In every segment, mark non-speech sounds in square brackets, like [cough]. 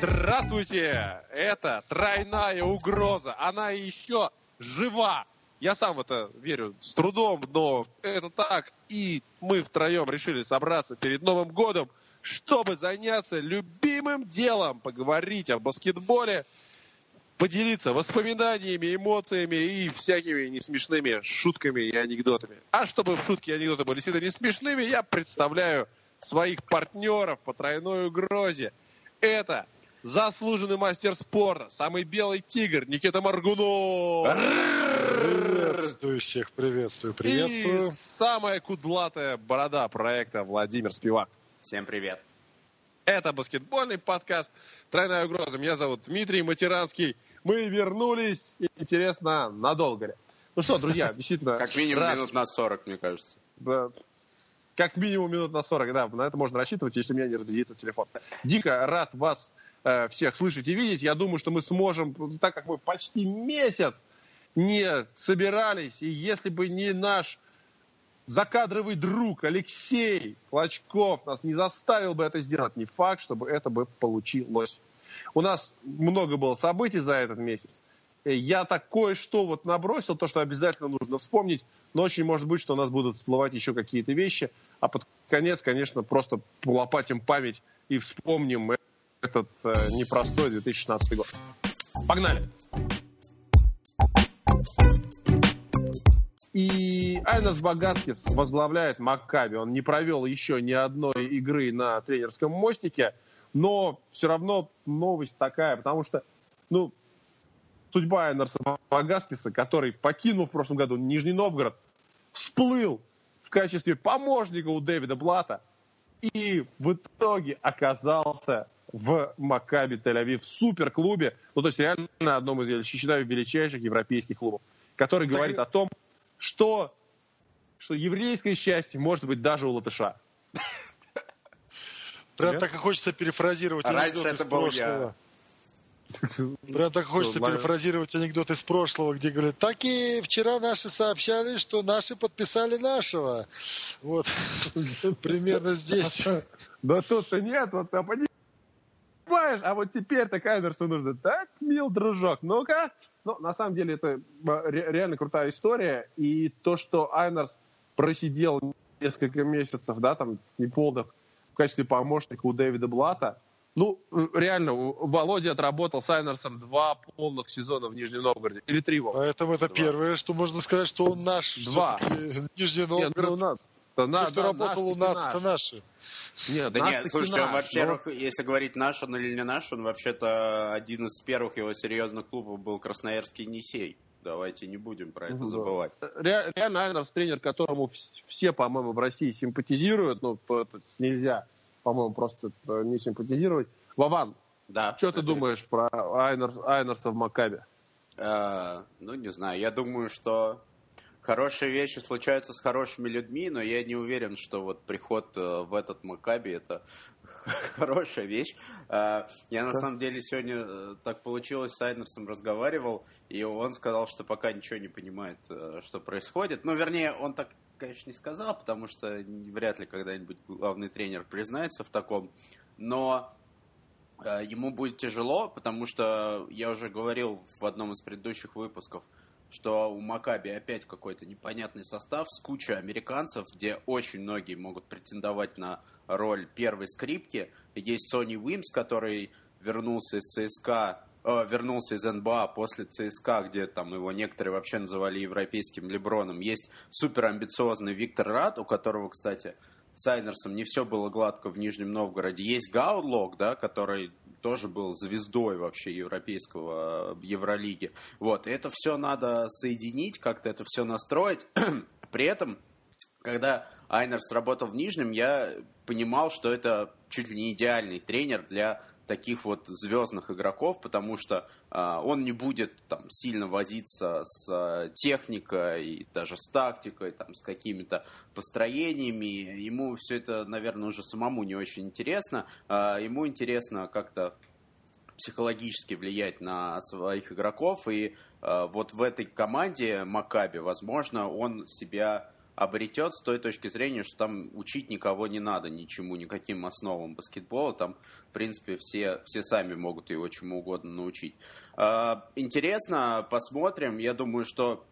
Здравствуйте! Это тройная угроза. Она еще жива. Я сам в это верю с трудом, но это так. И мы втроем решили собраться перед Новым годом, чтобы заняться любимым делом, поговорить о баскетболе, поделиться воспоминаниями, эмоциями и всякими несмешными шутками и анекдотами. А чтобы в шутки и анекдоты были всегда не смешными, я представляю своих партнеров по тройной угрозе. Это заслуженный мастер спорта, самый белый тигр Никита Маргунов. Приветствую всех, приветствую, приветствую. И самая кудлатая борода проекта Владимир Спивак. Всем привет. Это баскетбольный подкаст «Тройная угроза». Меня зовут Дмитрий Матеранский. Мы вернулись, интересно, надолго ли? Ну что, друзья, [laughs] действительно... Как минимум рад... минут на 40, мне кажется. Да, как минимум минут на 40, да, на это можно рассчитывать, если меня не разрядится телефон. Дико рад вас Э, всех слышать и видеть. Я думаю, что мы сможем, так как мы почти месяц не собирались, и если бы не наш закадровый друг Алексей Клочков нас не заставил бы это сделать, не факт, чтобы это бы получилось. У нас много было событий за этот месяц. Э, я такое что вот набросил, то, что обязательно нужно вспомнить, но очень может быть, что у нас будут всплывать еще какие-то вещи, а под конец, конечно, просто лопатим память и вспомним этот э, непростой 2016 год. Погнали! И Айнас Багаткис возглавляет Маккаби. Он не провел еще ни одной игры на тренерском мостике, но все равно новость такая, потому что, ну, судьба Айнарса Багаткиса, который, покинув в прошлом году Нижний Новгород, всплыл в качестве помощника у Дэвида Блата и в итоге оказался в Макаби Тель-Авив суперклубе, ну то есть реально одном из, я считаю, величайших европейских клубов, который говорит о том, что, что еврейское счастье может быть даже у латыша. [laughs] Прям так и хочется перефразировать Раньше это был я. Прям так хочется перефразировать анекдот из прошлого, где говорят, так и вчера наши сообщали, что наши подписали нашего. Вот, [laughs] примерно здесь. [laughs] Да тут-то нет, вот а понимаешь, а вот теперь-то Кайдерсу нужно. Так, мил дружок, ну-ка. Ну, на самом деле, это реально крутая история. И то, что Айнерс просидел несколько месяцев, да, там, неполных, качестве помощника у Дэвида Блата, ну, реально, Володя отработал с Айнерсом два полных сезона в Нижнем Новгороде. Или три, Поэтому это два. первое, что можно сказать, что он наш. Два. [laughs] Нижний Новгород. Нет, ну, то на, Все, кто да, работал у нас, это наши. Нет, да нет, слушайте, он, во-первых, но... если говорить наш он или не наш, он вообще-то один из первых его серьезных клубов был Красноярский Енисей. Давайте не будем про это забывать. Ре- реально Айнерс тренер, которому все, по-моему, в России симпатизируют. Ну, это нельзя, по-моему, просто не симпатизировать. Вован, да, что ты думаешь про Айнерс, Айнерса в Макабе? Э, ну, не знаю. Я думаю, что Хорошие вещи случаются с хорошими людьми, но я не уверен, что вот приход э, в этот Макаби это [laughs] хорошая вещь. Э, я на самом деле сегодня э, так получилось с Айнерсом разговаривал, и он сказал, что пока ничего не понимает, что происходит. Ну, вернее, он так, конечно, не сказал, потому что вряд ли когда-нибудь главный тренер признается в таком. Но ему будет тяжело, потому что я уже говорил в одном из предыдущих выпусков, что у Макаби опять какой-то непонятный состав с кучей американцев, где очень многие могут претендовать на роль первой скрипки. Есть Сони Уимс, который вернулся из ЦСКА, э, вернулся из НБА после ЦСКА, где там его некоторые вообще называли европейским Леброном. Есть суперамбициозный Виктор Рад, у которого, кстати, с Айнерсом не все было гладко в Нижнем Новгороде. Есть Гаудлок, да, который тоже был звездой вообще европейского э, Евролиги. Вот, и это все надо соединить, как-то это все настроить. [clears throat] При этом, когда Айнерс работал в Нижнем, я понимал, что это чуть ли не идеальный тренер для таких вот звездных игроков, потому что э, он не будет там сильно возиться с э, техникой и даже с тактикой, там, с какими-то построениями. Ему все это, наверное, уже самому не очень интересно. Э, ему интересно как-то психологически влиять на своих игроков. И э, вот в этой команде Макаби, возможно, он себя обретет с той точки зрения, что там учить никого не надо, ничему, никаким основам баскетбола. Там, в принципе, все, все сами могут его чему угодно научить. Э, интересно, посмотрим. Я думаю, что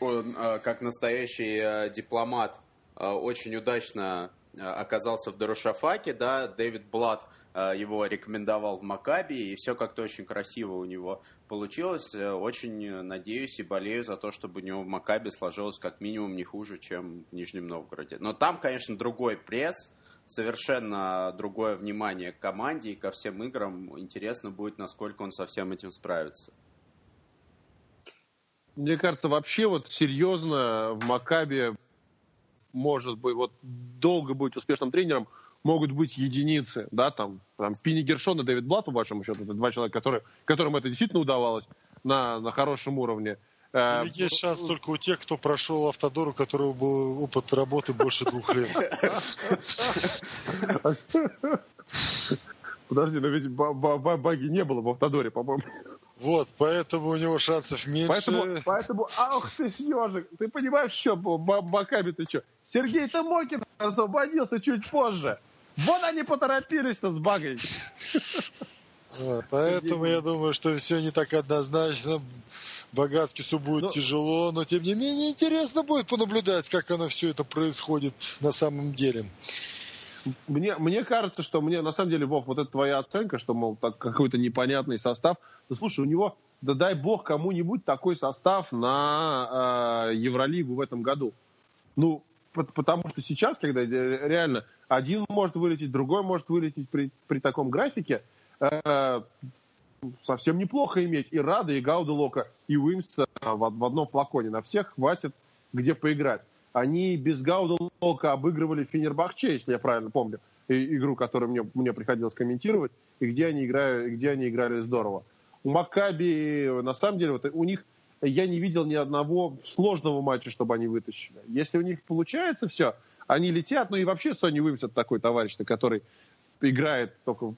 он, э, как настоящий э, дипломат, э, очень удачно оказался в Дарушафаке, да, Дэвид Блад – его рекомендовал в Макаби, и все как-то очень красиво у него получилось. Э, очень надеюсь и болею за то, чтобы у него в Макаби сложилось как минимум не хуже, чем в Нижнем Новгороде. Но там, конечно, другой пресс, совершенно другое внимание к команде и ко всем играм. Интересно будет, насколько он со всем этим справится. Мне кажется, вообще вот серьезно в Макабе может быть, вот долго быть успешным тренером – могут быть единицы, да, там, там Пини Гершон и Дэвид Блат, по большому счету, это два человека, которые, которым это действительно удавалось на, на хорошем уровне. Э, есть шанс только у тех, кто прошел Автодор, у которого был опыт работы больше двух лет. [laughs] Подожди, но ведь баги не было в Автодоре, по-моему. Вот, поэтому у него шансов меньше. Поэтому, поэтому ах ты съежик, ты понимаешь, что, Бакаби, ты что? Сергей Тамокин освободился чуть позже. Вот они поторопились-то с багой. Вот, поэтому я думаю, что все не так однозначно. Богатскису будет но... тяжело, но тем не менее интересно будет понаблюдать, как оно все это происходит на самом деле. Мне, мне кажется, что мне, на самом деле, Вов, вот это твоя оценка, что, мол, так, какой-то непонятный состав. Да слушай, у него, да дай бог кому-нибудь такой состав на э, Евролигу в этом году. Ну, потому что сейчас, когда реально один может вылететь, другой может вылететь при, при таком графике, э, совсем неплохо иметь и Рада, и Гауда Лока, и Уимса в, в одном флаконе. На всех хватит где поиграть. Они без Гауда Лока обыгрывали Финербахче, если я правильно помню, игру, которую мне, мне приходилось комментировать, и где они, играют, где они играли здорово. У Макаби, на самом деле, вот у них я не видел ни одного сложного матча, чтобы они вытащили. Если у них получается все, они летят. Ну и вообще Сони Уимс это такой товарищ, который играет только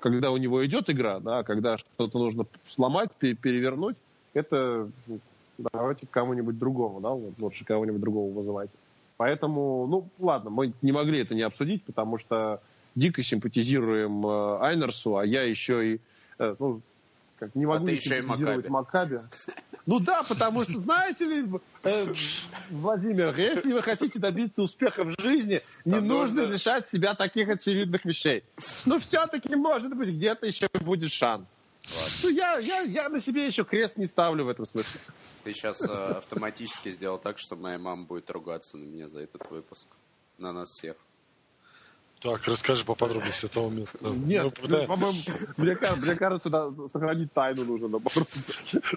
когда у него идет игра, да, когда что-то нужно сломать, перевернуть, это ну, давайте кому-нибудь другому, да, вот лучше кого-нибудь другого вызывайте. Поэтому, ну, ладно, мы не могли это не обсудить, потому что дико симпатизируем э, Айнерсу, а я еще и, э, ну, как не могу а симпатизировать Макаби. Ну да, потому что, знаете ли, э, Владимир, если вы хотите добиться успеха в жизни, не нужно лишать себя таких очевидных вещей. Но все-таки, может быть, где-то еще будет шанс. Ну, я, я, я на себе еще крест не ставлю в этом смысле. Ты сейчас э, автоматически сделал так, что моя мама будет ругаться на меня за этот выпуск. На нас всех. Так, расскажи поподробнее с этого места. Нет, ну, да. по-моему, мне, мне кажется, да, сохранить тайну нужно. Наоборот.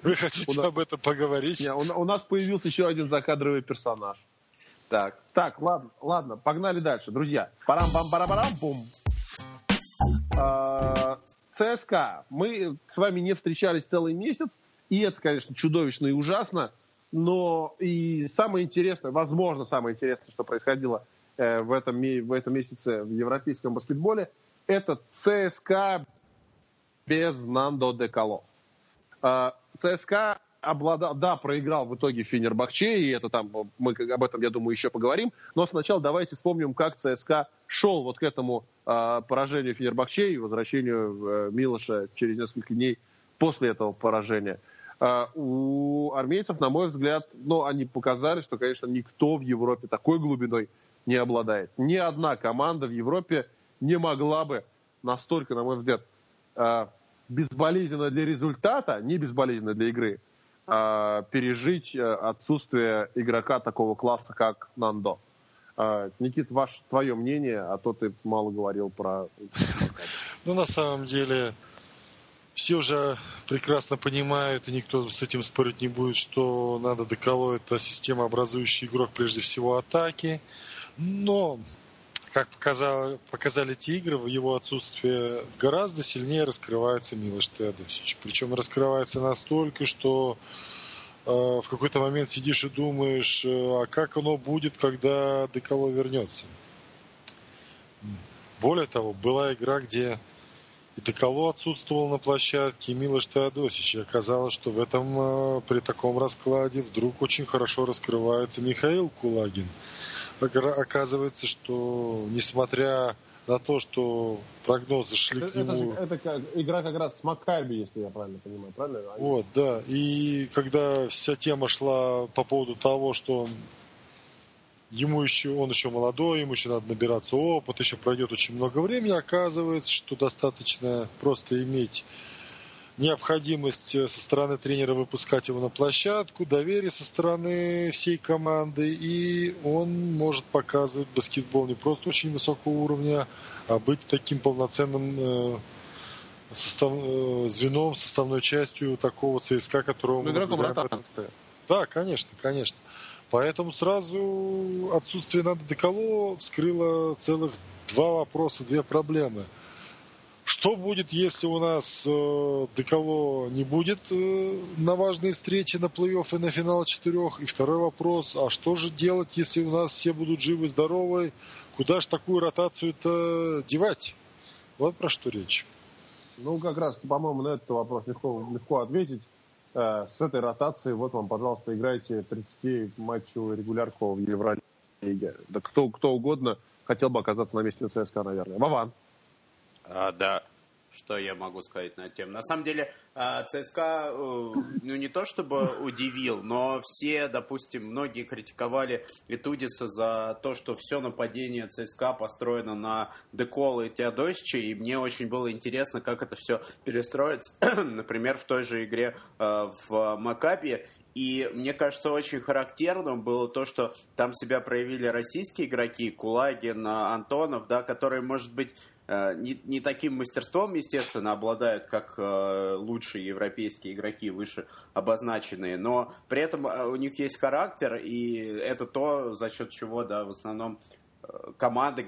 Вы хотите нас, об этом поговорить? У, у нас появился еще один закадровый персонаж. Так. Так, ладно, ладно, погнали дальше. Друзья, парам-пам-парам-парам-бум. А, ЦСКА. Мы с вами не встречались целый месяц, и это, конечно, чудовищно и ужасно, но и самое интересное, возможно, самое интересное, что происходило – в этом, в этом месяце в европейском баскетболе, это ЦСКА без Нандо Декало. Э, ЦСКА обладал, да, проиграл в итоге Финербахче, и это там, мы об этом, я думаю, еще поговорим, но сначала давайте вспомним, как ЦСКА шел вот к этому э, поражению Финербахче и возвращению э, Милоша через несколько дней после этого поражения. Uh, у армейцев, на мой взгляд, ну, они показали, что, конечно, никто в Европе такой глубиной не обладает. Ни одна команда в Европе не могла бы настолько, на мой взгляд, а, безболезненно для результата, не безболезненно для игры, а, пережить э, отсутствие игрока такого класса, как Нандо. А, Никит, ваше, твое мнение, а то ты мало говорил про... [laughs] Ну, на самом деле, все уже прекрасно понимают, и никто с этим спорить не будет, что надо Деколо это система образующий игрок прежде всего атаки. Но, как показал, показали эти игры, в его отсутствие гораздо сильнее раскрывается Милош Теодосич. Причем раскрывается настолько, что э, в какой-то момент сидишь и думаешь, э, а как оно будет, когда Деколо вернется. Более того, была игра, где и Деколо отсутствовал на площадке, и Милош Теодосич. И оказалось, что в этом, э, при таком раскладе вдруг очень хорошо раскрывается Михаил Кулагин. Оказывается, что несмотря на то, что прогнозы шли это, к нему... Это, это как, игра как раз с Маккаби, если я правильно понимаю, правильно? Вот, да. И когда вся тема шла по поводу того, что ему еще, он еще молодой, ему еще надо набираться опыт, еще пройдет очень много времени, оказывается, что достаточно просто иметь необходимость э, со стороны тренера выпускать его на площадку, доверие со стороны всей команды, и он может показывать баскетбол не просто очень высокого уровня, а быть таким полноценным э, состав, э, звеном, составной частью такого ЦСКА, которого ну, игроком Да, конечно, конечно. Поэтому сразу отсутствие Нада Деколо вскрыло целых два вопроса, две проблемы. Что будет, если у нас э, Деколо не будет э, на важные встречи на плей-офф и на финал четырех? И второй вопрос, а что же делать, если у нас все будут живы, здоровы? Куда же такую ротацию-то девать? Вот про что речь. Ну, как раз, по-моему, на этот вопрос легко, легко ответить. Э, с этой ротацией, вот вам, пожалуйста, играйте 30-матчевую регулярку в Евролиге. Да кто, кто угодно хотел бы оказаться на месте ЦСКА, наверное. Вован. А, да, что я могу сказать на тему? На самом деле, а, ЦСКА, э, ну не то чтобы удивил, но все, допустим, многие критиковали Итудиса за то, что все нападение ЦСКА построено на Декола и Теодосича, и мне очень было интересно, как это все перестроится, [clears throat] например, в той же игре э, в Макапе, и мне кажется, очень характерным было то, что там себя проявили российские игроки, Кулагин, Антонов, да, которые, может быть, не, не таким мастерством, естественно, обладают, как э, лучшие европейские игроки, выше обозначенные, но при этом э, у них есть характер, и это то, за счет чего, да, в основном команды,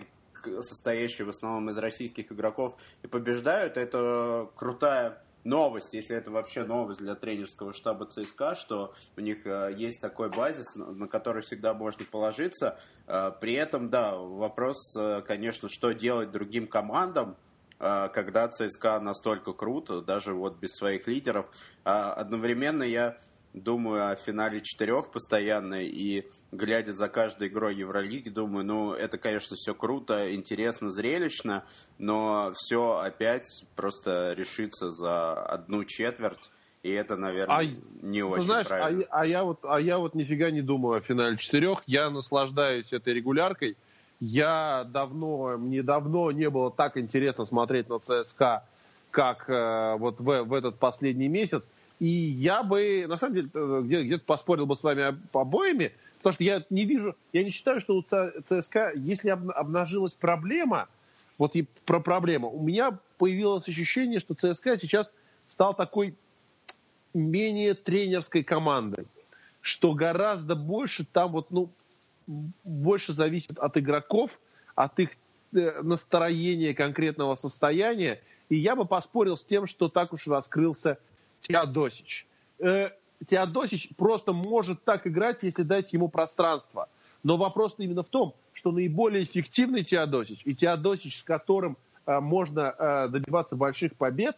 состоящие в основном из российских игроков, и побеждают. Это крутая новость, если это вообще новость для тренерского штаба ЦСКА, что у них э, есть такой базис, на который всегда можно положиться. Э, при этом, да, вопрос, э, конечно, что делать другим командам, когда ЦСКА настолько круто, даже вот без своих лидеров. Одновременно я думаю о финале четырех постоянно, и глядя за каждой игрой Евролиги, думаю, ну, это, конечно, все круто, интересно, зрелищно, но все опять просто решится за одну четверть, и это, наверное, а, не ну, очень знаешь, а правильно. А, а, я вот, а я вот нифига не думаю о финале четырех, я наслаждаюсь этой регуляркой, я давно, мне давно не было так интересно смотреть на ЦСКА, как э, вот в, в этот последний месяц. И я бы, на самом деле, э, где-то поспорил бы с вами обоими, потому что я не вижу, я не считаю, что у ЦСКА, если обнажилась проблема, вот и про проблему, у меня появилось ощущение, что ЦСКА сейчас стал такой менее тренерской командой, что гораздо больше там вот, ну, больше зависит от игроков, от их э, настроения, конкретного состояния. И я бы поспорил с тем, что так уж раскрылся Теодосич. Э, Теодосич просто может так играть, если дать ему пространство. Но вопрос именно в том, что наиболее эффективный Теодосич и Теодосич, с которым э, можно э, добиваться больших побед,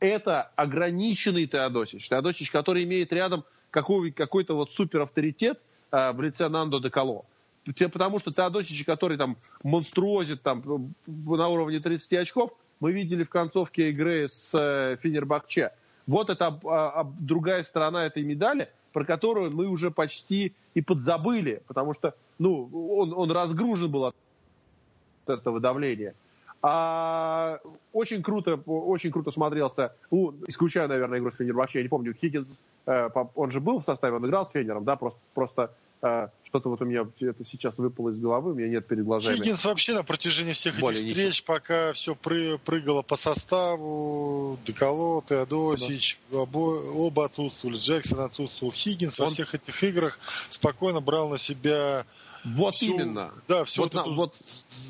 это ограниченный Теодосич. Теодосич, который имеет рядом какой, какой-то вот суперавторитет э, в лице Нандо Деколо. Потому что Теодосич, который там монструозит там, на уровне 30 очков, мы видели в концовке игры с э, Финербахче. Вот это а, а, другая сторона этой медали, про которую мы уже почти и подзабыли, потому что ну, он, он разгружен был от этого давления. А, очень круто, очень круто смотрелся, ну, исключая, наверное, игру с Фенербахче, я не помню, Хиггинс, э, он же был в составе, он играл с Фенером, да, просто, просто что-то вот у меня это сейчас выпало из головы, у меня нет перед глазами. Хиггинс вообще на протяжении всех Более этих встреч, ничего. пока все пры, прыгало по составу, Деколо, Теодосич, да. оба, оба отсутствовали, Джексон отсутствовал, Хиггинс Он... во всех этих играх спокойно брал на себя вот всю, именно. Да, все вот, вот, на, вот,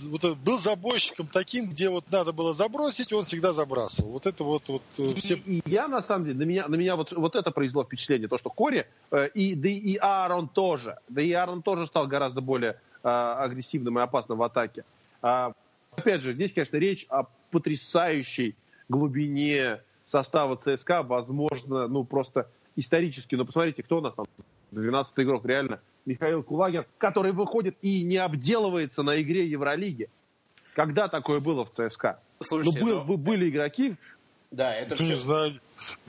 вот был забойщиком таким, где вот надо было забросить, он всегда забрасывал. Вот это вот, вот э, все. И, и я на самом деле на меня на меня вот вот это произвело впечатление, то что Кори э, и да и Аарон тоже, да и Аарон тоже стал гораздо более э, агрессивным и опасным в атаке. А, опять же, здесь, конечно, речь о потрясающей глубине состава ЦСКА, возможно, ну просто исторически, но посмотрите, кто у нас там 12 игрок, реально, Михаил Кулагин, который выходит и не обделывается на игре Евролиги. Когда такое было в ЦСКА? Слушайте, ну, был, но... были игроки, да, это ну, все... Не знаю.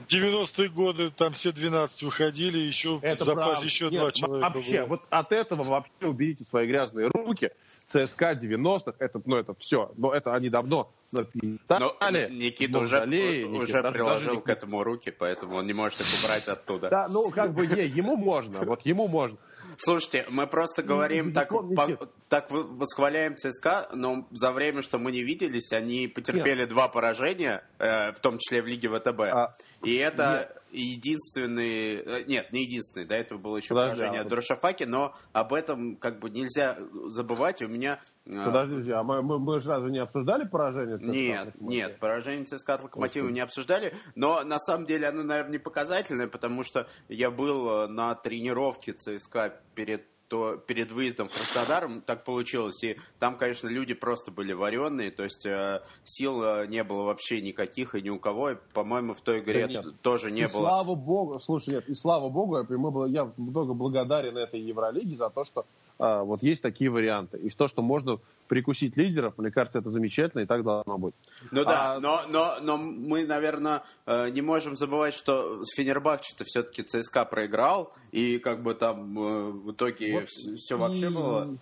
90-е годы там все 12 выходили, еще это в запасе прав... еще Нет, два человека Вообще, было. вот от этого вообще уберите свои грязные руки. ЦСКА 90-х, это, ну, это все, но это они давно написали. Но Никита уже, жалея, Никита, уже даже, приложил даже к этому руки, поэтому он не может их убрать оттуда. Да, ну, как бы, не, ему можно, вот ему можно. Слушайте, мы просто говорим, так, по, так восхваляем ЦСКА, но за время, что мы не виделись, они потерпели Нет. два поражения, э, в том числе в Лиге ВТБ. А, и это Нет. единственный... Э, нет, не единственный, до этого было еще Подожди, поражение а... от Дуршафаки, но об этом как бы нельзя забывать. У меня Подождите, а мы, мы, мы же разве не обсуждали поражение ЦСКА? Нет, нет, поражение ЦСКА от Локомотива не обсуждали, но на самом деле оно, наверное, не показательное, потому что я был э, на тренировке ЦСКА перед то перед выездом в Краснодар так получилось. И там, конечно, люди просто были вареные, то есть э, сил э, не было вообще никаких и ни у кого. И, по-моему, в той игре да тоже не и было. Слава богу, слушай, нет, и слава богу, мы, я много благодарен этой Евролиге за то, что вот есть такие варианты. И то, что можно прикусить лидеров, мне кажется, это замечательно, и так должно быть. Ну да, а... но, но, но мы, наверное, э, не можем забывать, что с Фенербахче-то все-таки ЦСКА проиграл, и как бы там э, в итоге вот все и... вообще было...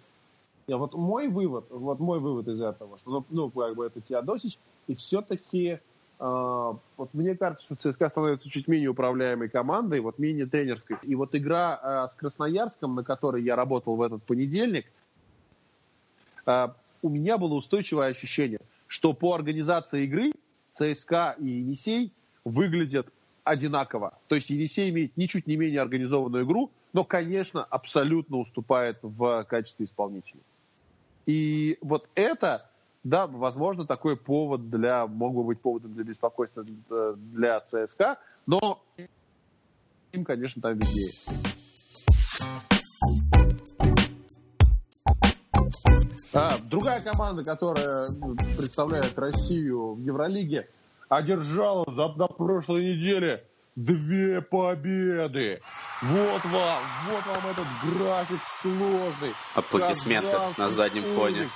Я, вот мой вывод, вот мой вывод из этого, что, ну, ну как бы это Теодосич, и все-таки вот мне кажется, что ЦСКА становится чуть менее управляемой командой, вот менее тренерской. И вот игра uh, с Красноярском, на которой я работал в этот понедельник, а, у меня было устойчивое ощущение, что по организации игры ЦСКА и Енисей выглядят одинаково. То есть Енисей имеет ничуть не менее организованную игру, но, конечно, абсолютно уступает в качестве исполнителя. И вот это, да, возможно, такой повод для, мог бы быть поводом для беспокойства для ЦСКА, но им, конечно, там виднее. А, другая команда, которая ну, представляет Россию в Евролиге, одержала за, на прошлой неделе две победы. Вот вам, вот вам этот график сложный. Аплодисменты Казанский на заднем фоне.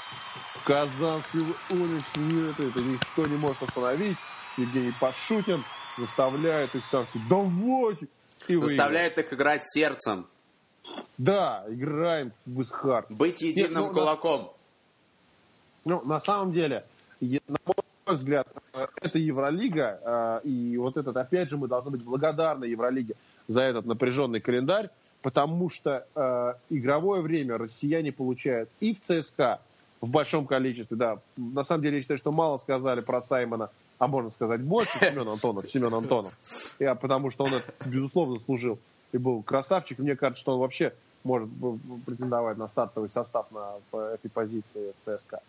Казанский Уникс, нет, это ничто не может остановить. Евгений Пашутин заставляет их там, давайте. И заставляет их играть сердцем. Да, играем в Исхар. Быть единым Нет, ну, кулаком. Ну, на самом деле, на мой взгляд, э, это Евролига, э, и вот этот, опять же, мы должны быть благодарны Евролиге за этот напряженный календарь, потому что э, игровое время россияне получают и в ЦСКА в большом количестве, да. На самом деле, я считаю, что мало сказали про Саймона, а можно сказать больше, Семен Антонов, Семен Антонов. Я, потому что он это, безусловно, служил и был красавчик. Мне кажется, что он вообще может претендовать на стартовый состав на этой позиции в ЦСКА.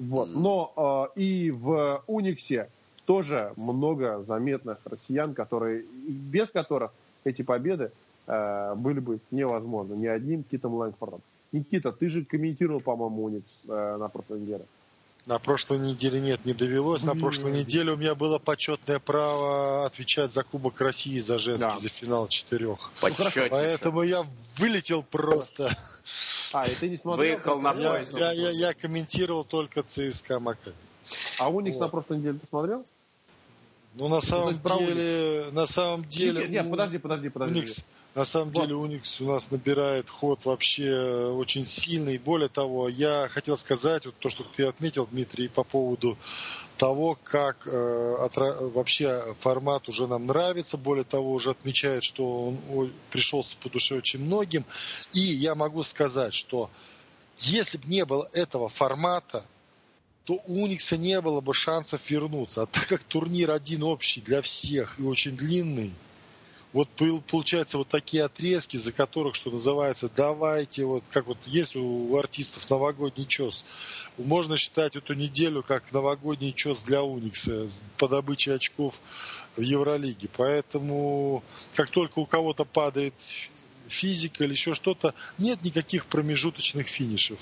Вот. Но э, и в Униксе тоже много заметных россиян, которые, без которых эти победы э, были бы невозможны. Ни одним Китом Лэнгфордом. Никита, ты же комментировал, по-моему, Уникс э, на прошлой неделе. На прошлой неделе нет, не довелось. На прошлой неделе у меня было почетное право отвечать за Кубок России, за женский, да. за финал четырех. Почетнейше. Поэтому я вылетел просто. А, и ты не смотрел? Выехал на поезд. Я, я, я комментировал только ЦСКА Макаби. А Уникс вот. на прошлой неделе ты смотрел? Ну, на самом деле, на самом деле... Нет, нет, подожди, подожди, подожди. Уникс, на самом вот. деле Уникс у нас набирает ход вообще очень сильный. Более того, я хотел сказать вот то, что ты отметил, Дмитрий, по поводу того, как э, отра... вообще формат уже нам нравится. Более того, уже отмечает, что он пришелся по душе очень многим. И я могу сказать, что если бы не было этого формата, то у Уникса не было бы шансов вернуться. А так как турнир один общий для всех и очень длинный, вот получается вот такие отрезки, за которых, что называется, давайте, вот как вот есть у артистов новогодний чес. Можно считать эту неделю как новогодний чес для Уникса по добыче очков в Евролиге. Поэтому как только у кого-то падает физика или еще что-то, нет никаких промежуточных финишев.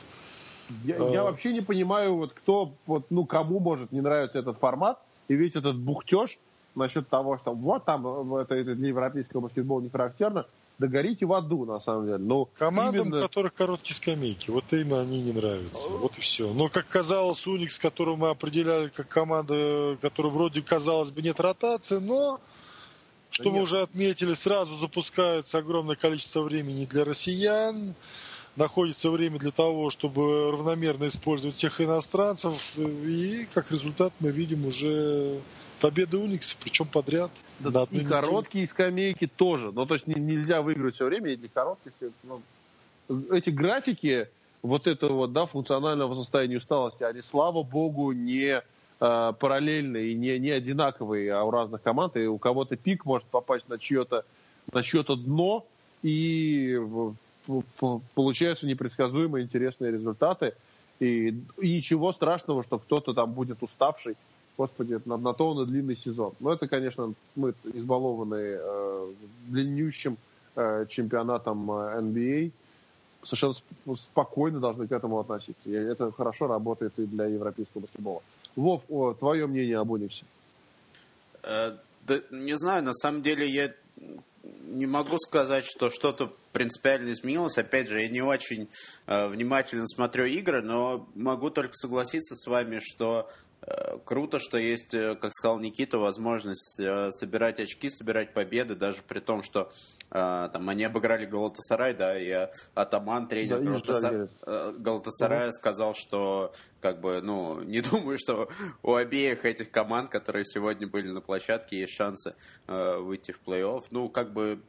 Я, я а. вообще не понимаю, вот кто, вот, ну, кому может не нравиться этот формат, И весь этот бухтеж насчет того, что вот там это, это для европейского баскетбола не характерно, да горите в аду, на самом деле. Но Командам, именно... у которых короткие скамейки, вот им они не нравятся. Вот и все. Но, как казалось, Уникс, которого мы определяли как команда, которая вроде, казалось бы, нет ротации, но, что да мы нет. уже отметили, сразу запускается огромное количество времени для россиян, находится время для того, чтобы равномерно использовать всех иностранцев, и, как результат, мы видим уже победы Уникса, причем подряд. Да, и неделю. короткие скамейки тоже. Ну, то есть нельзя выиграть все время, и для коротких... Ну, эти графики вот этого, да, функционального состояния усталости, они, слава богу, не э, параллельные и не, не одинаковые, а у разных команд. И у кого-то пик может попасть на чье-то на чье-то дно, и получаются непредсказуемые интересные результаты. И, и ничего страшного, что кто-то там будет уставший господи, на, на то он и длинный сезон. Но это, конечно, мы избалованы э, длиннющим э, чемпионатом э, NBA. Совершенно спокойно должны к этому относиться. И это хорошо работает и для европейского баскетбола. Вов, о, твое мнение об Униксе? Э, да, не знаю, на самом деле я не могу сказать, что что-то принципиально изменилось. Опять же, я не очень э, внимательно смотрю игры, но могу только согласиться с вами, что круто, что есть, э, как сказал Никита, возможность э, собирать очки, собирать победы, даже при том, что там они обыграли Галатасарай, да, и Атаман, тренер да, Галатасар... Галатасарая, угу. сказал, что как бы, ну, не [laughs] думаю, что у обеих этих команд, которые сегодня были на площадке, есть шансы выйти в плей-офф. Ну, как бы,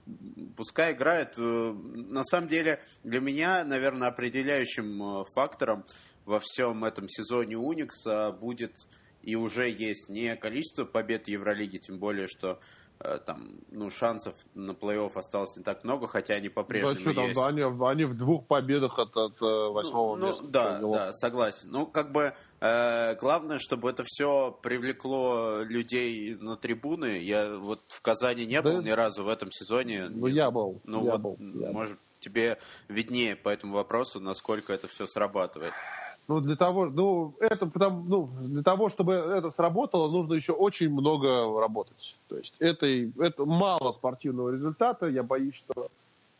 пускай играет. На самом деле, для меня, наверное, определяющим фактором во всем этом сезоне Уникса будет и уже есть не количество побед Евролиги, тем более, что э, там, ну, шансов на плей-офф осталось не так много, хотя они по-прежнему да, что там, есть. Они, они в двух победах от, от э, восьмого ну, места. Ну, да, да, согласен. Ну, как бы, э, главное, чтобы это все привлекло людей на трибуны. Я вот в Казани не был да, ни разу в этом сезоне. Ну, я был. Ну, я вот, был, я может, тебе виднее по этому вопросу, насколько это все срабатывает. Ну, для того, ну, это потому, ну, для того, чтобы это сработало, нужно еще очень много работать. То есть это, это мало спортивного результата. Я боюсь, что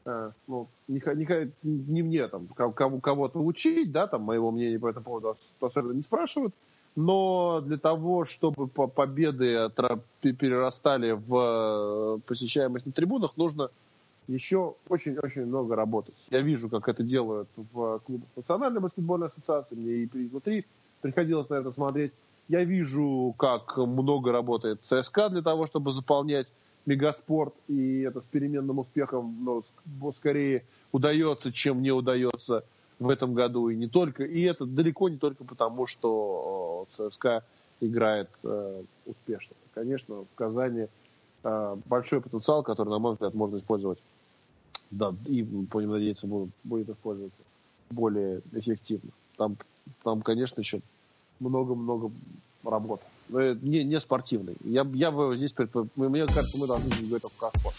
э, ну, не, не, не мне там кого-то учить, да, там моего мнения по этому поводу особенно не спрашивают. Но для того, чтобы победы перерастали в э, посещаемость на трибунах, нужно еще очень-очень много работать. Я вижу, как это делают в клубах Национальной баскетбольной ассоциации, мне и изнутри приходилось на это смотреть. Я вижу, как много работает ЦСКА для того, чтобы заполнять мегаспорт, и это с переменным успехом, но скорее удается, чем не удается в этом году, и не только, и это далеко не только потому, что ЦСКА играет э, успешно. Конечно, в Казани э, большой потенциал, который, на мой взгляд, можно использовать да, и, будем надеяться, будет, будет использоваться более эффективно. Там, там конечно, еще много-много работы. Но не, не спортивный. Я, я бы здесь, мне кажется, мы должны говорить только про спорт.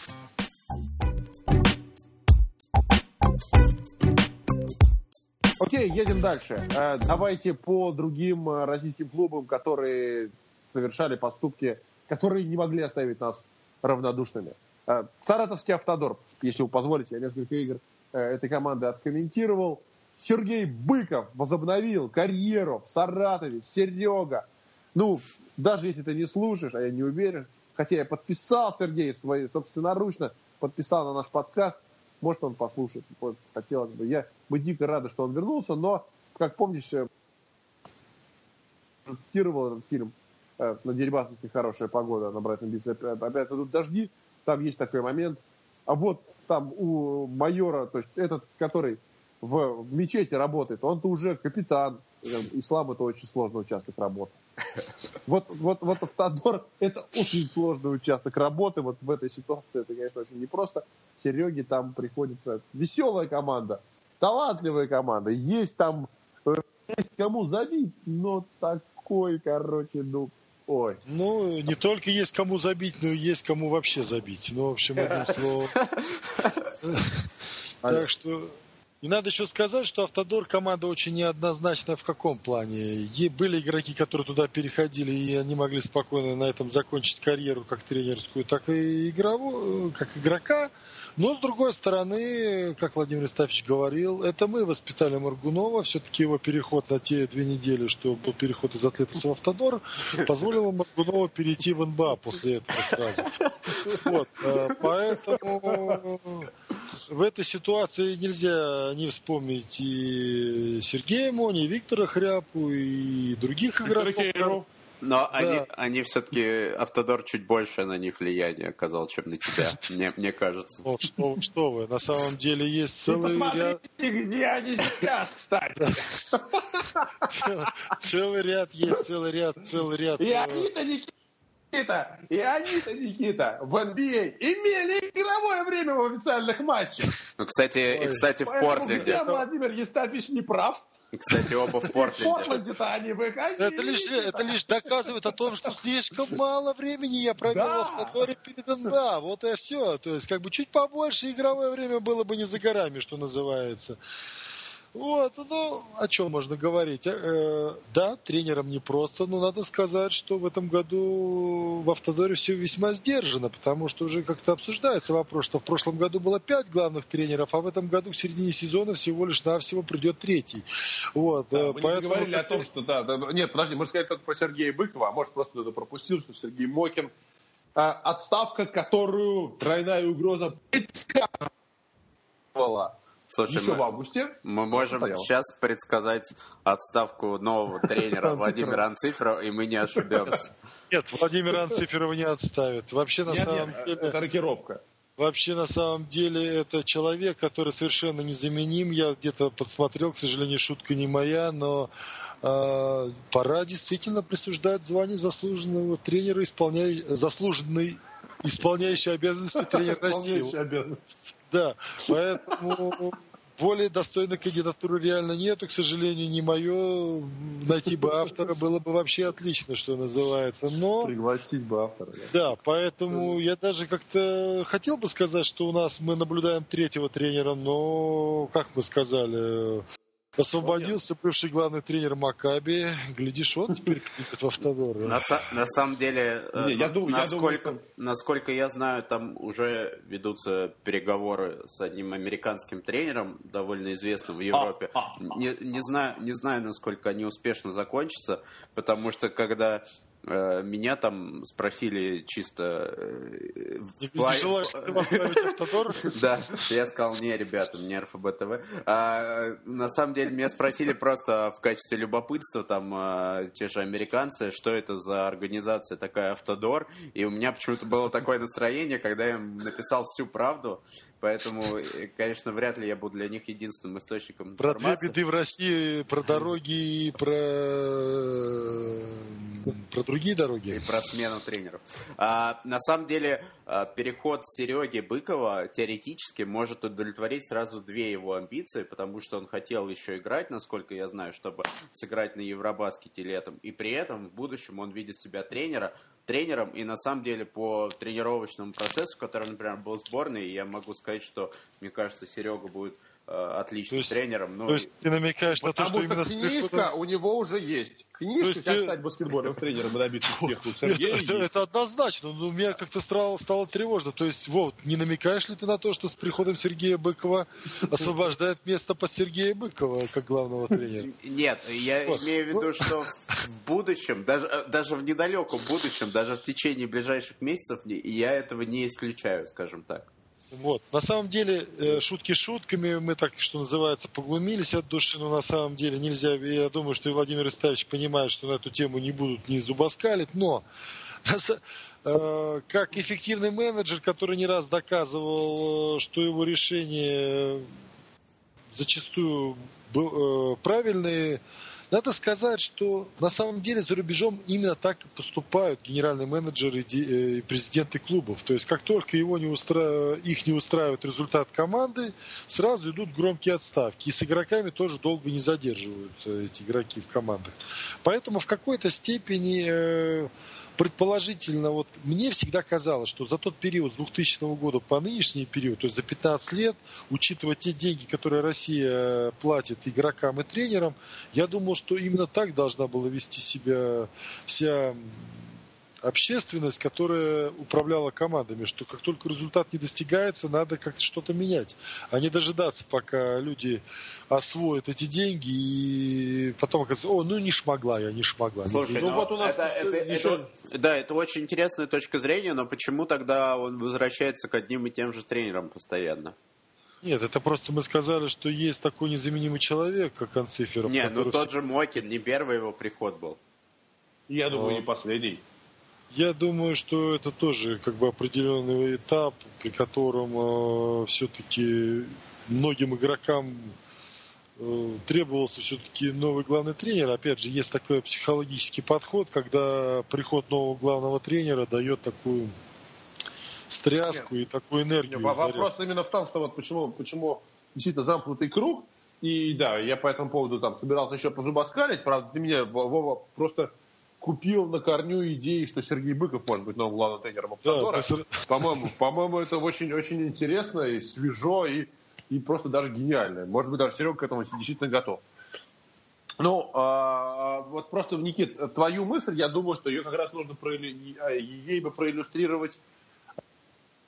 Окей, едем дальше. Э, давайте по другим э, российским клубам, которые совершали поступки, которые не могли оставить нас равнодушными. Э, Саратовский автодор, если вы позволите, я несколько игр э, этой команды откомментировал. Сергей Быков возобновил карьеру в Саратове, Серега. Ну, даже если ты не слушаешь, а я не уверен, хотя я подписал Сергея свои, собственноручно, подписал на наш подкаст, может он послушает, хотелось бы. Я, мы дико рады, что он вернулся, но, как помнишь, э, цитировал этот фильм на Дерибасовске «Хорошая погода», на Брайтон Бич, опять идут дожди, там есть такой момент. А вот там у майора, то есть этот, который в, в мечети работает, он-то уже капитан. Ислам это очень сложный участок работы. Вот, вот, вот Автодор это очень сложный участок работы. Вот в этой ситуации это, конечно, очень непросто. Сереге там приходится веселая команда, талантливая команда. Есть там э, есть кому забить, но такой, короче, ну, Ой. Ну, не только есть кому забить, но и есть кому вообще забить. Ну, в общем, одним [laughs] словом. Так что И надо еще сказать, что Автодор команда очень неоднозначная в каком плане. Были игроки, которые туда переходили, и они могли спокойно на этом закончить карьеру как тренерскую, так и игровую, как игрока. Но, с другой стороны, как Владимир Истафьевич говорил, это мы воспитали Маргунова. Все-таки его переход на те две недели, что был переход из Атлетоса в Автодор, позволил Маргунову перейти в НБА после этого сразу. Вот, э, поэтому в этой ситуации нельзя не вспомнить и Сергея Мони, и Виктора Хряпу, и других игроков. Но да. они, они все-таки, Автодор чуть больше на них влияние оказал, чем на тебя, [laughs] мне, мне кажется. О, что, что вы, на самом деле есть целый ряд... где они сейчас, кстати. [laughs] Целый ряд есть, целый ряд, целый ряд. И э, они-то, Никита, и они-то, Никита, в NBA а имели игровое время в официальных матчах. Ну, кстати, и, кстати, в Портленде. Где Владимир Естатович не прав? И, кстати, оба в Портленде. В Портленде-то они выходили. Это лишь, это лишь доказывает о том, что слишком мало времени я провел да. в которой перед НБА. Вот и все. То есть, как бы чуть побольше игровое время было бы не за горами, что называется. Вот, ну, о чем можно говорить? Э, да, тренерам непросто, но надо сказать, что в этом году в Автодоре все весьма сдержано, потому что уже как-то обсуждается вопрос, что в прошлом году было пять главных тренеров, а в этом году к середине сезона всего лишь навсего придет третий. Вот, да, э, мы поэтому... не говорили о том, что да, да, нет, подожди, мы сказали только про Сергея Быкова, а может просто кто-то пропустил, что Сергей Мокин а, отставка, которую тройная угроза предсказывала Слушай, Еще мы, в августе. Мы можем стоял. сейчас предсказать отставку нового [laughs] тренера Владимира Анциферова, и мы не ошибемся. [laughs] Нет, Владимир Анциферова не отставит. Вообще, на самом деле... Это рокировка. Вообще, на самом деле, это человек, который совершенно незаменим. Я где-то подсмотрел, к сожалению, шутка не моя, но э, пора действительно присуждать звание заслуженного тренера, исполняй, заслуженный исполняющий обязанности тренера России. Да, поэтому более достойной кандидатуры реально нету, к сожалению, не мое. Найти бы автора было бы вообще отлично, что называется. Но... Пригласить бы автора. Да, да поэтому я даже как-то хотел бы сказать, что у нас мы наблюдаем третьего тренера, но, как мы сказали, Освободился бывший главный тренер Макаби. Глядишь, он теперь кликает в Автодор. На, на самом деле, э, Не, я думаю, насколько, я думаю, что... насколько я знаю, там уже ведутся переговоры с одним американским тренером, довольно известным в Европе. А, а, а. Не, не, знаю, не знаю, насколько они успешно закончатся, потому что когда меня там спросили чисто... Э, не, плане... не желаешь автодор? [laughs] Да, я сказал, не, ребята, мне РФБ А, на самом деле, меня спросили просто в качестве любопытства, там, а, те же американцы, что это за организация такая Автодор, и у меня почему-то было такое настроение, когда я им написал всю правду, Поэтому, э, конечно, вряд ли я буду для них единственным источником Про две беды в России, про дороги и про, про другие дороги. И про смену тренеров. А, на самом деле, а, переход Сереги Быкова теоретически может удовлетворить сразу две его амбиции, потому что он хотел еще играть, насколько я знаю, чтобы сыграть на Евробаскете летом. И при этом в будущем он видит себя тренера, тренером, и на самом деле по тренировочному процессу, который, например, был сборной, я могу сказать, что, мне кажется, Серега будет отличным то есть, тренером. Ну, то есть ты намекаешь на то, что, что именно книжка у него уже есть. Книжка, есть, как стать баскетбольным тренером и добиться успеха у Сергея это, это однозначно, но мне как-то стало, стало тревожно. То есть, вот, не намекаешь ли ты на то, что с приходом Сергея Быкова освобождает место под Сергея Быкова как главного тренера? Нет, я имею в виду, что в будущем, даже, э, даже в недалеком будущем, даже в течение ближайших месяцев, я этого не исключаю, скажем так. Вот. На самом деле, э, шутки шутками, мы так, что называется, поглумились от души, но на самом деле нельзя, я думаю, что и Владимир Истаевич понимает, что на эту тему не будут ни зубоскалить, но [laughs] э, как эффективный менеджер, который не раз доказывал, э, что его решения зачастую правильные, надо сказать, что на самом деле за рубежом именно так поступают генеральные менеджеры э, и президенты клубов. То есть как только его не устра... их не устраивает результат команды, сразу идут громкие отставки. И с игроками тоже долго не задерживаются эти игроки в командах. Поэтому в какой-то степени э, предположительно, вот мне всегда казалось, что за тот период с 2000 года по нынешний период, то есть за 15 лет, учитывая те деньги, которые Россия платит игрокам и тренерам, я думал, что именно так должна была вести себя вся общественность, которая управляла командами, что как только результат не достигается, надо как-то что-то менять, а не дожидаться, пока люди освоят эти деньги и потом оказывается, о, ну не шмогла я, не шмогла. Слушай, ну, вот у нас это, это, еще... это, да, это очень интересная точка зрения, но почему тогда он возвращается к одним и тем же тренерам постоянно? Нет, это просто мы сказали, что есть такой незаменимый человек, как Анциферов. Не, ну тот же Мокин, не первый его приход был. Я думаю, не последний. Я думаю, что это тоже как бы определенный этап, при котором э, все-таки многим игрокам э, требовался все-таки новый главный тренер. Опять же, есть такой психологический подход, когда приход нового главного тренера дает такую стряску Нет. и такую энергию. Нет, вопрос именно в том, что вот почему, почему действительно замкнутый круг. И да, я по этому поводу там собирался еще позубоскалить. Правда, ты меня, Вова, просто купил на корню идеи, что Сергей Быков может быть новым главным тренером Автодора. Да, по-моему, по-моему, это очень-очень интересно и свежо, и, и просто даже гениально. Может быть, даже Серега к этому действительно готов. Ну, а, вот просто, Никит, твою мысль, я думаю, что ее как раз нужно проиллю... ей бы проиллюстрировать,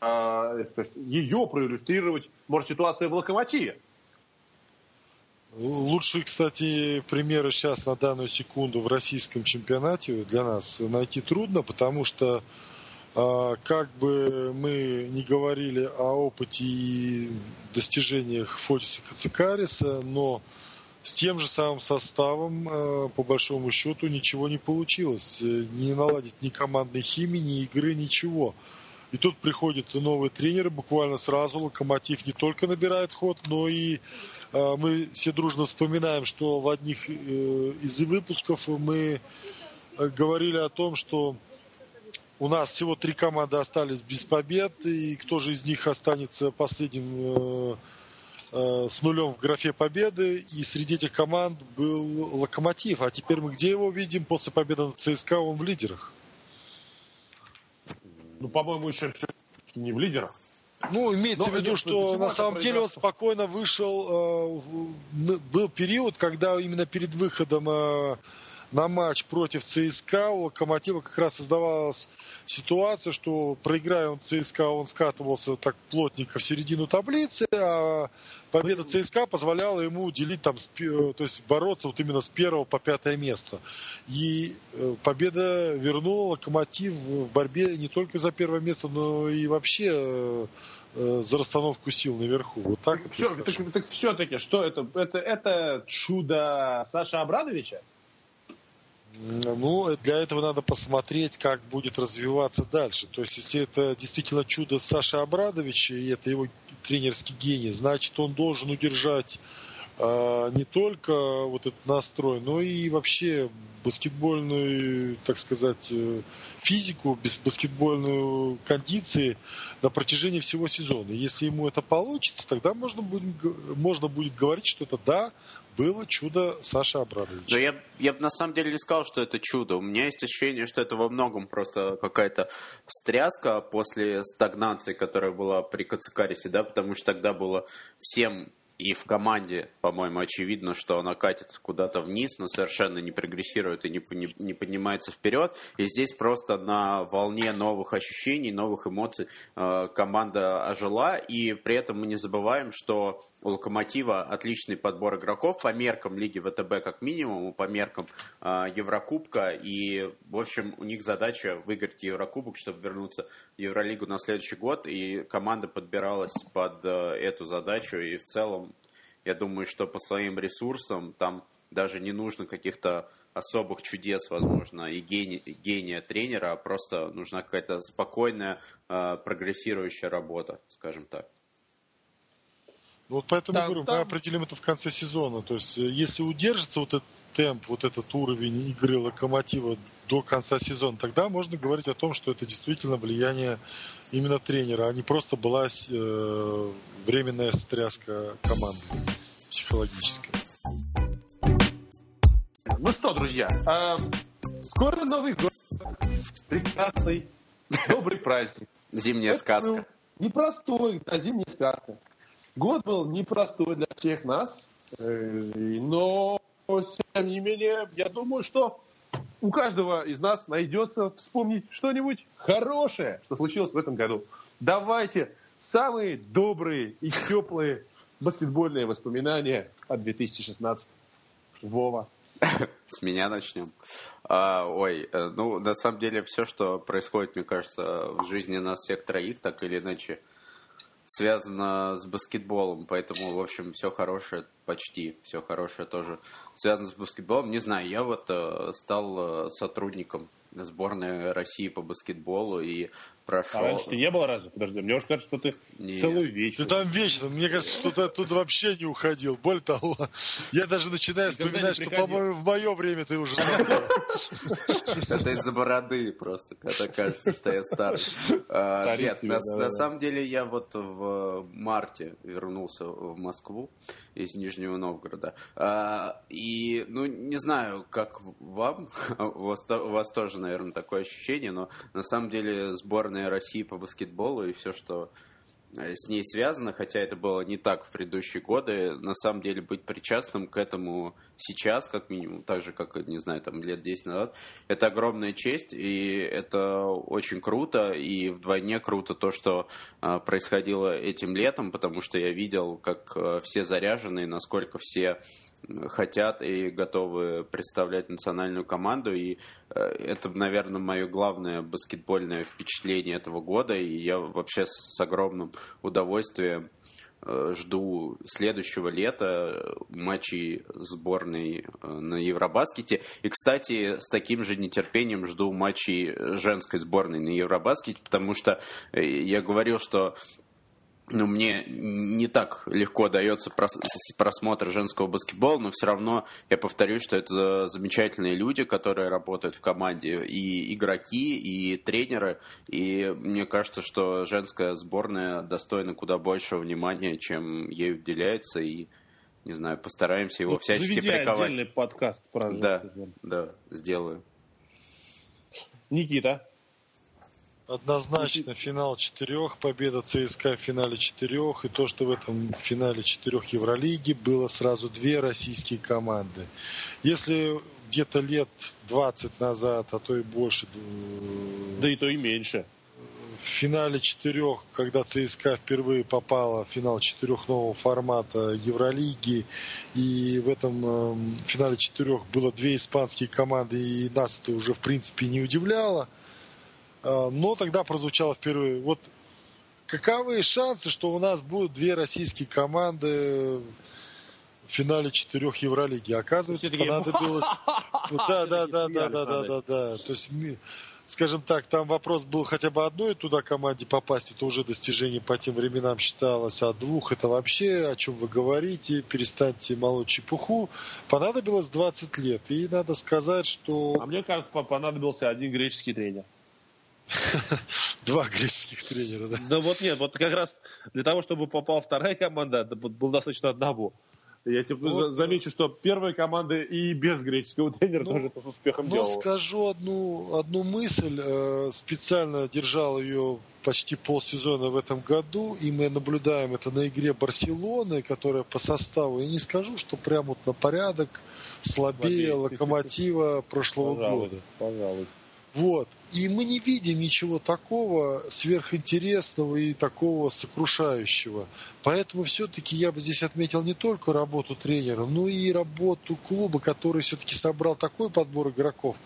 а, то есть ее проиллюстрировать, может, ситуация в Локомотиве. Лучшие, кстати, примеры сейчас на данную секунду в российском чемпионате для нас найти трудно, потому что а, как бы мы не говорили о опыте и достижениях Фотиса Кацикариса, но с тем же самым составом, а, по большому счету, ничего не получилось. Не наладить ни командной химии, ни игры, ничего. И тут приходит новый тренер, буквально сразу Локомотив не только набирает ход, но и э, мы все дружно вспоминаем, что в одних э, из выпусков мы э, говорили о том, что у нас всего три команды остались без побед, и кто же из них останется последним с нулем в графе победы, и среди этих команд был Локомотив. А теперь мы где его видим? После победы над ЦСКА он в лидерах. Ну, по-моему, еще не в лидерах. Ну, имеется Но, в виду, что на самом деле он спокойно вышел. Э, был период, когда именно перед выходом э, на матч против ЦСКА у Локомотива как раз создавалась ситуация, что проиграя он ЦСКА, он скатывался так плотненько в середину таблицы, а победа ЦСКА позволяла ему делить там, то есть бороться вот именно с первого по пятое место. И э, победа вернула Локомотив в борьбе не только за первое место, но и вообще э, э, за расстановку сил наверху. Вот так, так, все, так, так все-таки, что это? Это, это чудо Саши Абрадовича? Ну, для этого надо посмотреть, как будет развиваться дальше. То есть, если это действительно чудо Саши Абрадовича, и это его тренерский гений, значит, он должен удержать э, не только вот этот настрой, но и вообще баскетбольную, так сказать, э, физику, баскетбольную кондиции на протяжении всего сезона. Если ему это получится, тогда можно будет, можно будет говорить, что это да, было чудо Саши Абрадовича. Но я, я бы на самом деле не сказал, что это чудо. У меня есть ощущение, что это во многом просто какая-то встряска после стагнации, которая была при Кацикарисе, да, потому что тогда было всем и в команде, по-моему, очевидно, что она катится куда-то вниз, но совершенно не прогрессирует и не, не, не поднимается вперед. И здесь просто на волне новых ощущений, новых эмоций э, команда ожила. И при этом мы не забываем, что у Локомотива отличный подбор игроков по меркам Лиги ВТБ как минимум, по меркам э, Еврокубка. И, в общем, у них задача выиграть Еврокубок, чтобы вернуться в Евролигу на следующий год. И команда подбиралась под э, эту задачу. И в целом, я думаю, что по своим ресурсам там даже не нужно каких-то особых чудес, возможно, и гения, гения тренера, а просто нужна какая-то спокойная, э, прогрессирующая работа, скажем так. Вот поэтому там, говорю, там... мы определим это в конце сезона. То есть, э, если удержится вот этот темп, вот этот уровень игры локомотива до конца сезона, тогда можно говорить о том, что это действительно влияние именно тренера, а не просто была э, временная стряска команды психологическая. Ну что, друзья, э, скоро Новый год. прекрасный, добрый праздник. Зимняя Это сказка. Непростой, а зимняя сказка. Год был непростой для всех нас, э, но, тем не менее, я думаю, что у каждого из нас найдется вспомнить что-нибудь хорошее, что случилось в этом году. Давайте самые добрые и теплые баскетбольные воспоминания от 2016. Вова. С меня начнем. А, ой, э, ну, на самом деле, все, что происходит, мне кажется, в жизни нас всех троих, так или иначе, связано с баскетболом, поэтому, в общем, все хорошее, почти все хорошее тоже связано с баскетболом. Не знаю, я вот э, стал э, сотрудником сборной России по баскетболу и прошел... А раньше ты не был разве? Подожди, мне уже кажется, что ты Нет. целую вечность. Ты там вечно. Мне кажется, что ты оттуда вообще не уходил. Более того, я даже начинаю вспоминать, что, по-моему, в мое время ты уже [laughs] Это из-за бороды просто, когда кажется, что я старый. А, нет, на самом деле я вот в марте вернулся в Москву из Нижнего Новгорода. А, и, ну, не знаю, как вам, [laughs] у вас тоже, наверное, такое ощущение, но на самом деле сборная сборная России по баскетболу и все, что э, с ней связано, хотя это было не так в предыдущие годы, на самом деле быть причастным к этому сейчас, как минимум, так же, как, не знаю, там лет 10 назад, это огромная честь, и это очень круто, и вдвойне круто то, что э, происходило этим летом, потому что я видел, как э, все заряжены, насколько все хотят и готовы представлять национальную команду. И э, это, наверное, мое главное баскетбольное впечатление этого года. И я вообще с огромным удовольствием э, жду следующего лета матчей сборной э, на Евробаскете. И, кстати, с таким же нетерпением жду матчей женской сборной на Евробаскете, потому что я говорил, что ну, мне не так легко дается просмотр женского баскетбола, но все равно я повторюсь, что это замечательные люди, которые работают в команде, и игроки, и тренеры, и мне кажется, что женская сборная достойна куда большего внимания, чем ей уделяется, и не знаю, постараемся его ну, всячески приковать. отдельный подкаст про Да, да, сделаю. Никита. Однозначно финал четырех, победа ЦСКА в финале четырех, и то, что в этом финале четырех Евролиги было сразу две российские команды. Если где-то лет 20 назад, а то и больше... Да и то и меньше. В финале четырех, когда ЦСКА впервые попала в финал четырех нового формата Евролиги, и в этом э, финале четырех было две испанские команды, и нас это уже в принципе не удивляло – но тогда прозвучало впервые. Вот каковы шансы, что у нас будут две российские команды в финале четырех Евролиги? Оказывается, понадобилось... [laughs] Да, да, да, да, да, да, да, да. То есть скажем так, там вопрос был хотя бы одной туда команде попасть, это уже достижение по тем временам считалось, а двух это вообще, о чем вы говорите, перестаньте молоть чепуху. Понадобилось 20 лет, и надо сказать, что... А мне кажется, понадобился один греческий тренер. Два греческих тренера, да? Да вот нет, вот как раз для того, чтобы попала вторая команда, было достаточно одного. Я тебе вот, замечу, что первая команда и без греческого тренера ну, тоже это с успехом но делала. скажу одну, одну мысль. Э, специально держал ее почти полсезона в этом году, и мы наблюдаем это на игре Барселоны, которая по составу, я не скажу, что прям вот на порядок слабее, слабее локомотива прошлого пожалуй, года. Пожалуй. Вот. И мы не видим ничего такого сверхинтересного и такого сокрушающего. Поэтому все-таки я бы здесь отметил не только работу тренера, но и работу клуба, который все-таки собрал такой подбор игроков,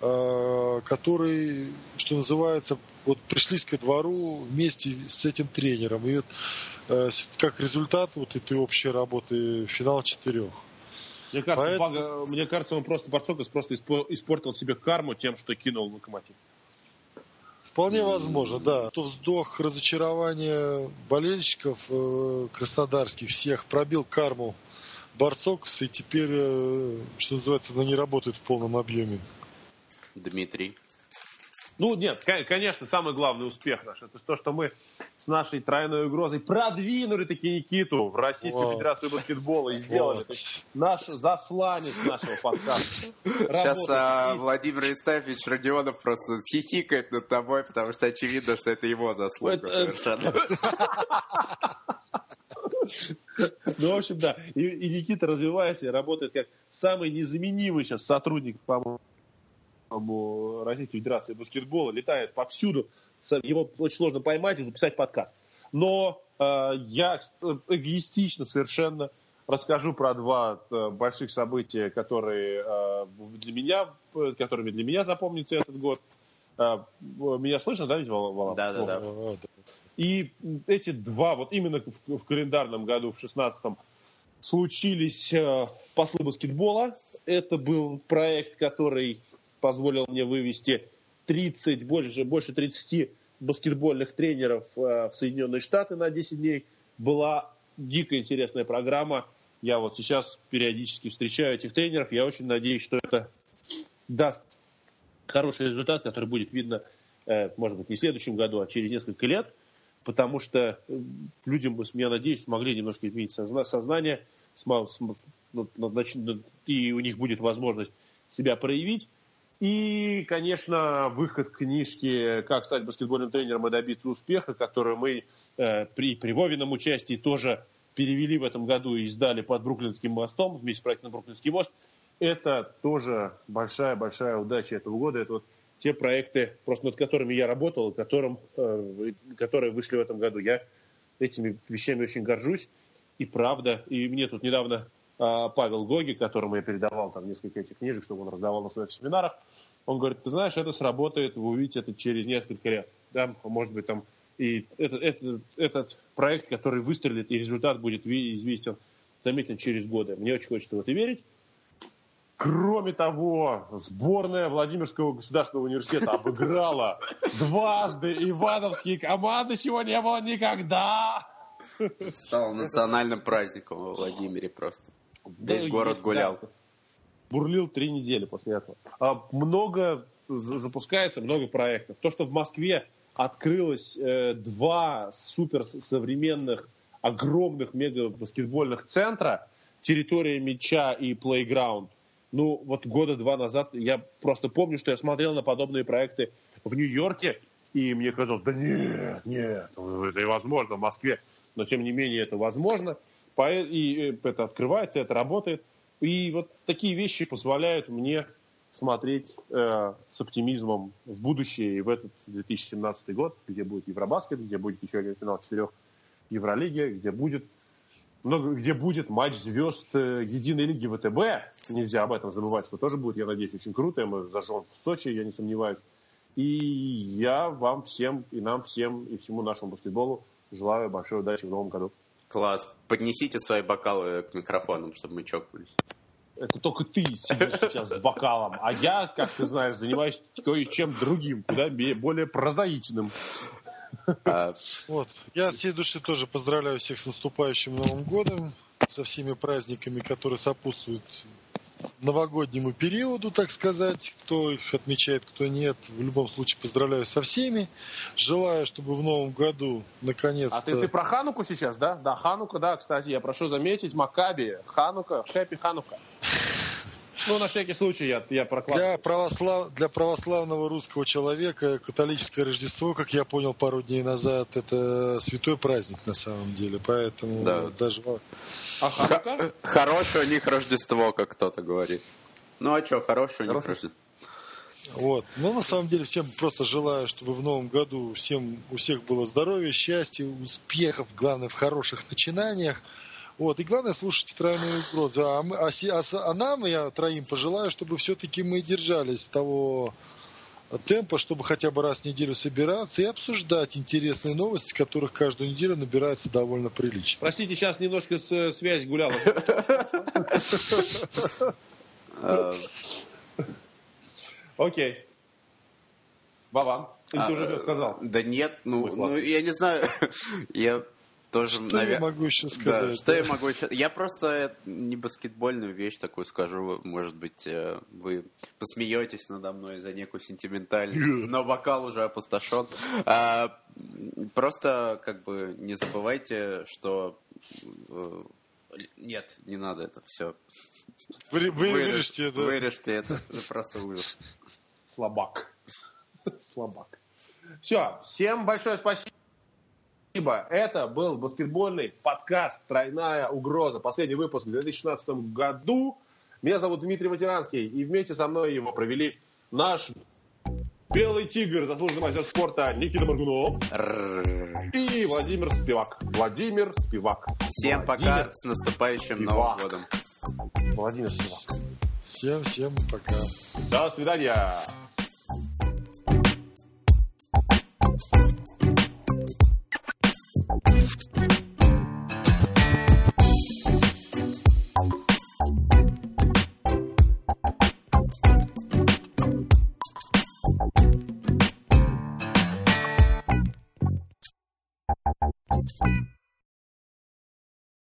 э, который, что называется, вот пришлись ко двору вместе с этим тренером. И вот, э, как результат вот этой общей работы финал четырех. Мне кажется, Поэтому... мне кажется, он просто Барцокас просто испортил себе карму тем, что кинул локомотив. Вполне возможно, да. То вздох разочарования болельщиков э, краснодарских всех пробил карму Барцокас, и теперь, э, что называется, она не работает в полном объеме. Дмитрий. Ну, нет, конечно, самый главный успех наш, это то, что мы с нашей тройной угрозой продвинули таки Никиту в Российскую вот. Федерацию баскетбола и сделали вот. наш засланец нашего подкаста. Сейчас а, Владимир Истафьевич Родионов просто хихикает над тобой, потому что очевидно, что это его заслуга совершенно. [laughs] Ну, в общем, да. И, и Никита развивается и работает как самый незаменимый сейчас сотрудник, по-моему, Российской Федерации баскетбола, летает повсюду. Его очень сложно поймать и записать подкаст. Но э, я эгоистично совершенно расскажу про два э, больших события, которые э, для меня, которыми для меня запомнится этот год. Э, меня слышно, да, ведь, Вала? Да, да, да. И эти два, вот именно в, в календарном году, в 16-м, случились э, послы баскетбола. Это был проект, который позволил мне вывести 30, больше, больше 30 баскетбольных тренеров э, в Соединенные Штаты на 10 дней. Была дико интересная программа. Я вот сейчас периодически встречаю этих тренеров. Я очень надеюсь, что это даст хороший результат, который будет видно, э, может быть, не в следующем году, а через несколько лет, потому что э, людям, я надеюсь, смогли немножко изменить сознание, и у них будет возможность себя проявить. И, конечно, выход книжки «Как стать баскетбольным тренером и добиться успеха», которую мы э, при, при Вовином участии тоже перевели в этом году и издали под Бруклинским мостом, вместе с проектом «Бруклинский мост». Это тоже большая-большая удача этого года. Это вот те проекты, просто над которыми я работал, которым, э, которые вышли в этом году. Я этими вещами очень горжусь. И правда, и мне тут недавно Павел Гоги, которому я передавал там несколько этих книжек, чтобы он раздавал на своих семинарах, он говорит, ты знаешь, это сработает, вы увидите это через несколько лет. Да, может быть, там и этот, этот, этот проект, который выстрелит, и результат будет известен, заметен через годы. Мне очень хочется в это верить. Кроме того, сборная Владимирского государственного университета обыграла дважды ивановские команды, чего не было никогда. Стал национальным праздником во Владимире просто. Весь город гулял. Да бурлил три недели после этого. А много запускается, много проектов. То, что в Москве открылось э, два суперсовременных, огромных мега-баскетбольных центра, территория мяча и плейграунд, ну, вот года два назад я просто помню, что я смотрел на подобные проекты в Нью-Йорке, и мне казалось, да нет, нет, это невозможно в Москве. Но, тем не менее, это возможно. И это открывается, это работает. И вот такие вещи позволяют мне смотреть э, с оптимизмом в будущее и в этот 2017 год, где будет Евробаскет, где будет еще один финал четырех Евролиги, где будет много, где будет матч звезд э, единой лиги ВТБ. Нельзя об этом забывать, что тоже будет, я надеюсь, очень круто. Мы зажжем в Сочи, я не сомневаюсь. И я вам всем, и нам всем, и всему нашему баскетболу желаю большой удачи в новом году. Класс. Поднесите свои бокалы к микрофонам, чтобы мы чокнулись. Это только ты сидишь сейчас с бокалом, а я, как ты знаешь, занимаюсь кое-чем другим, куда более прозаичным. А, вот. Я от всей души тоже поздравляю всех с наступающим Новым годом, со всеми праздниками, которые сопутствуют новогоднему периоду, так сказать. Кто их отмечает, кто нет. В любом случае поздравляю со всеми. Желаю, чтобы в новом году наконец-то... А ты, ты про Хануку сейчас, да? Да, Ханука, да, кстати, я прошу заметить, Макаби, Ханука, Хэппи Ханука. Ну, на всякий случай я, я прокладываю. Для, православ... для православного русского человека католическое Рождество, как я понял пару дней назад, это святой праздник на самом деле. Поэтому да. даже... А Х- хорошее у них Рождество, как кто-то говорит. Ну а что, хорошее у них Рождество. Вот. Но на самом деле всем просто желаю, чтобы в новом году всем, у всех было здоровья, счастья, успехов, главное, в хороших начинаниях. Вот. И главное, слушайте тройную угрозу. А, мы, а, а, а нам, я троим пожелаю, чтобы все-таки мы держались того темпа, чтобы хотя бы раз в неделю собираться и обсуждать интересные новости, которых каждую неделю набирается довольно прилично. Простите, сейчас немножко с, связь гуляла. [laughs] Окей. Вован, ты уже все сказал. Да нет, ну, ну я не знаю. [laughs] Я тоже, что навер... я могу еще сказать? Да, что я могу еще... Я просто не баскетбольную вещь такую скажу. Может быть, э, вы посмеетесь надо мной за некую сентиментальность, [laughs] но бокал уже опустошен. А, просто, как бы, не забывайте, что... Э, нет, не надо это все. Вы, вы, вырежьте это. Вырежьте это. Это просто ужас. Слабак. [laughs] Слабак. Все, всем большое спасибо. Это был баскетбольный подкаст «Тройная угроза». Последний выпуск в 2016 году. Меня зовут Дмитрий Матеранский. И вместе со мной его провели наш белый тигр, заслуженный мастер спорта Никита Маргунов и Владимир Спивак. Владимир Спивак. Всем пока, с наступающим. Новым годом. Владимир Спивак. Всем-всем пока. До свидания.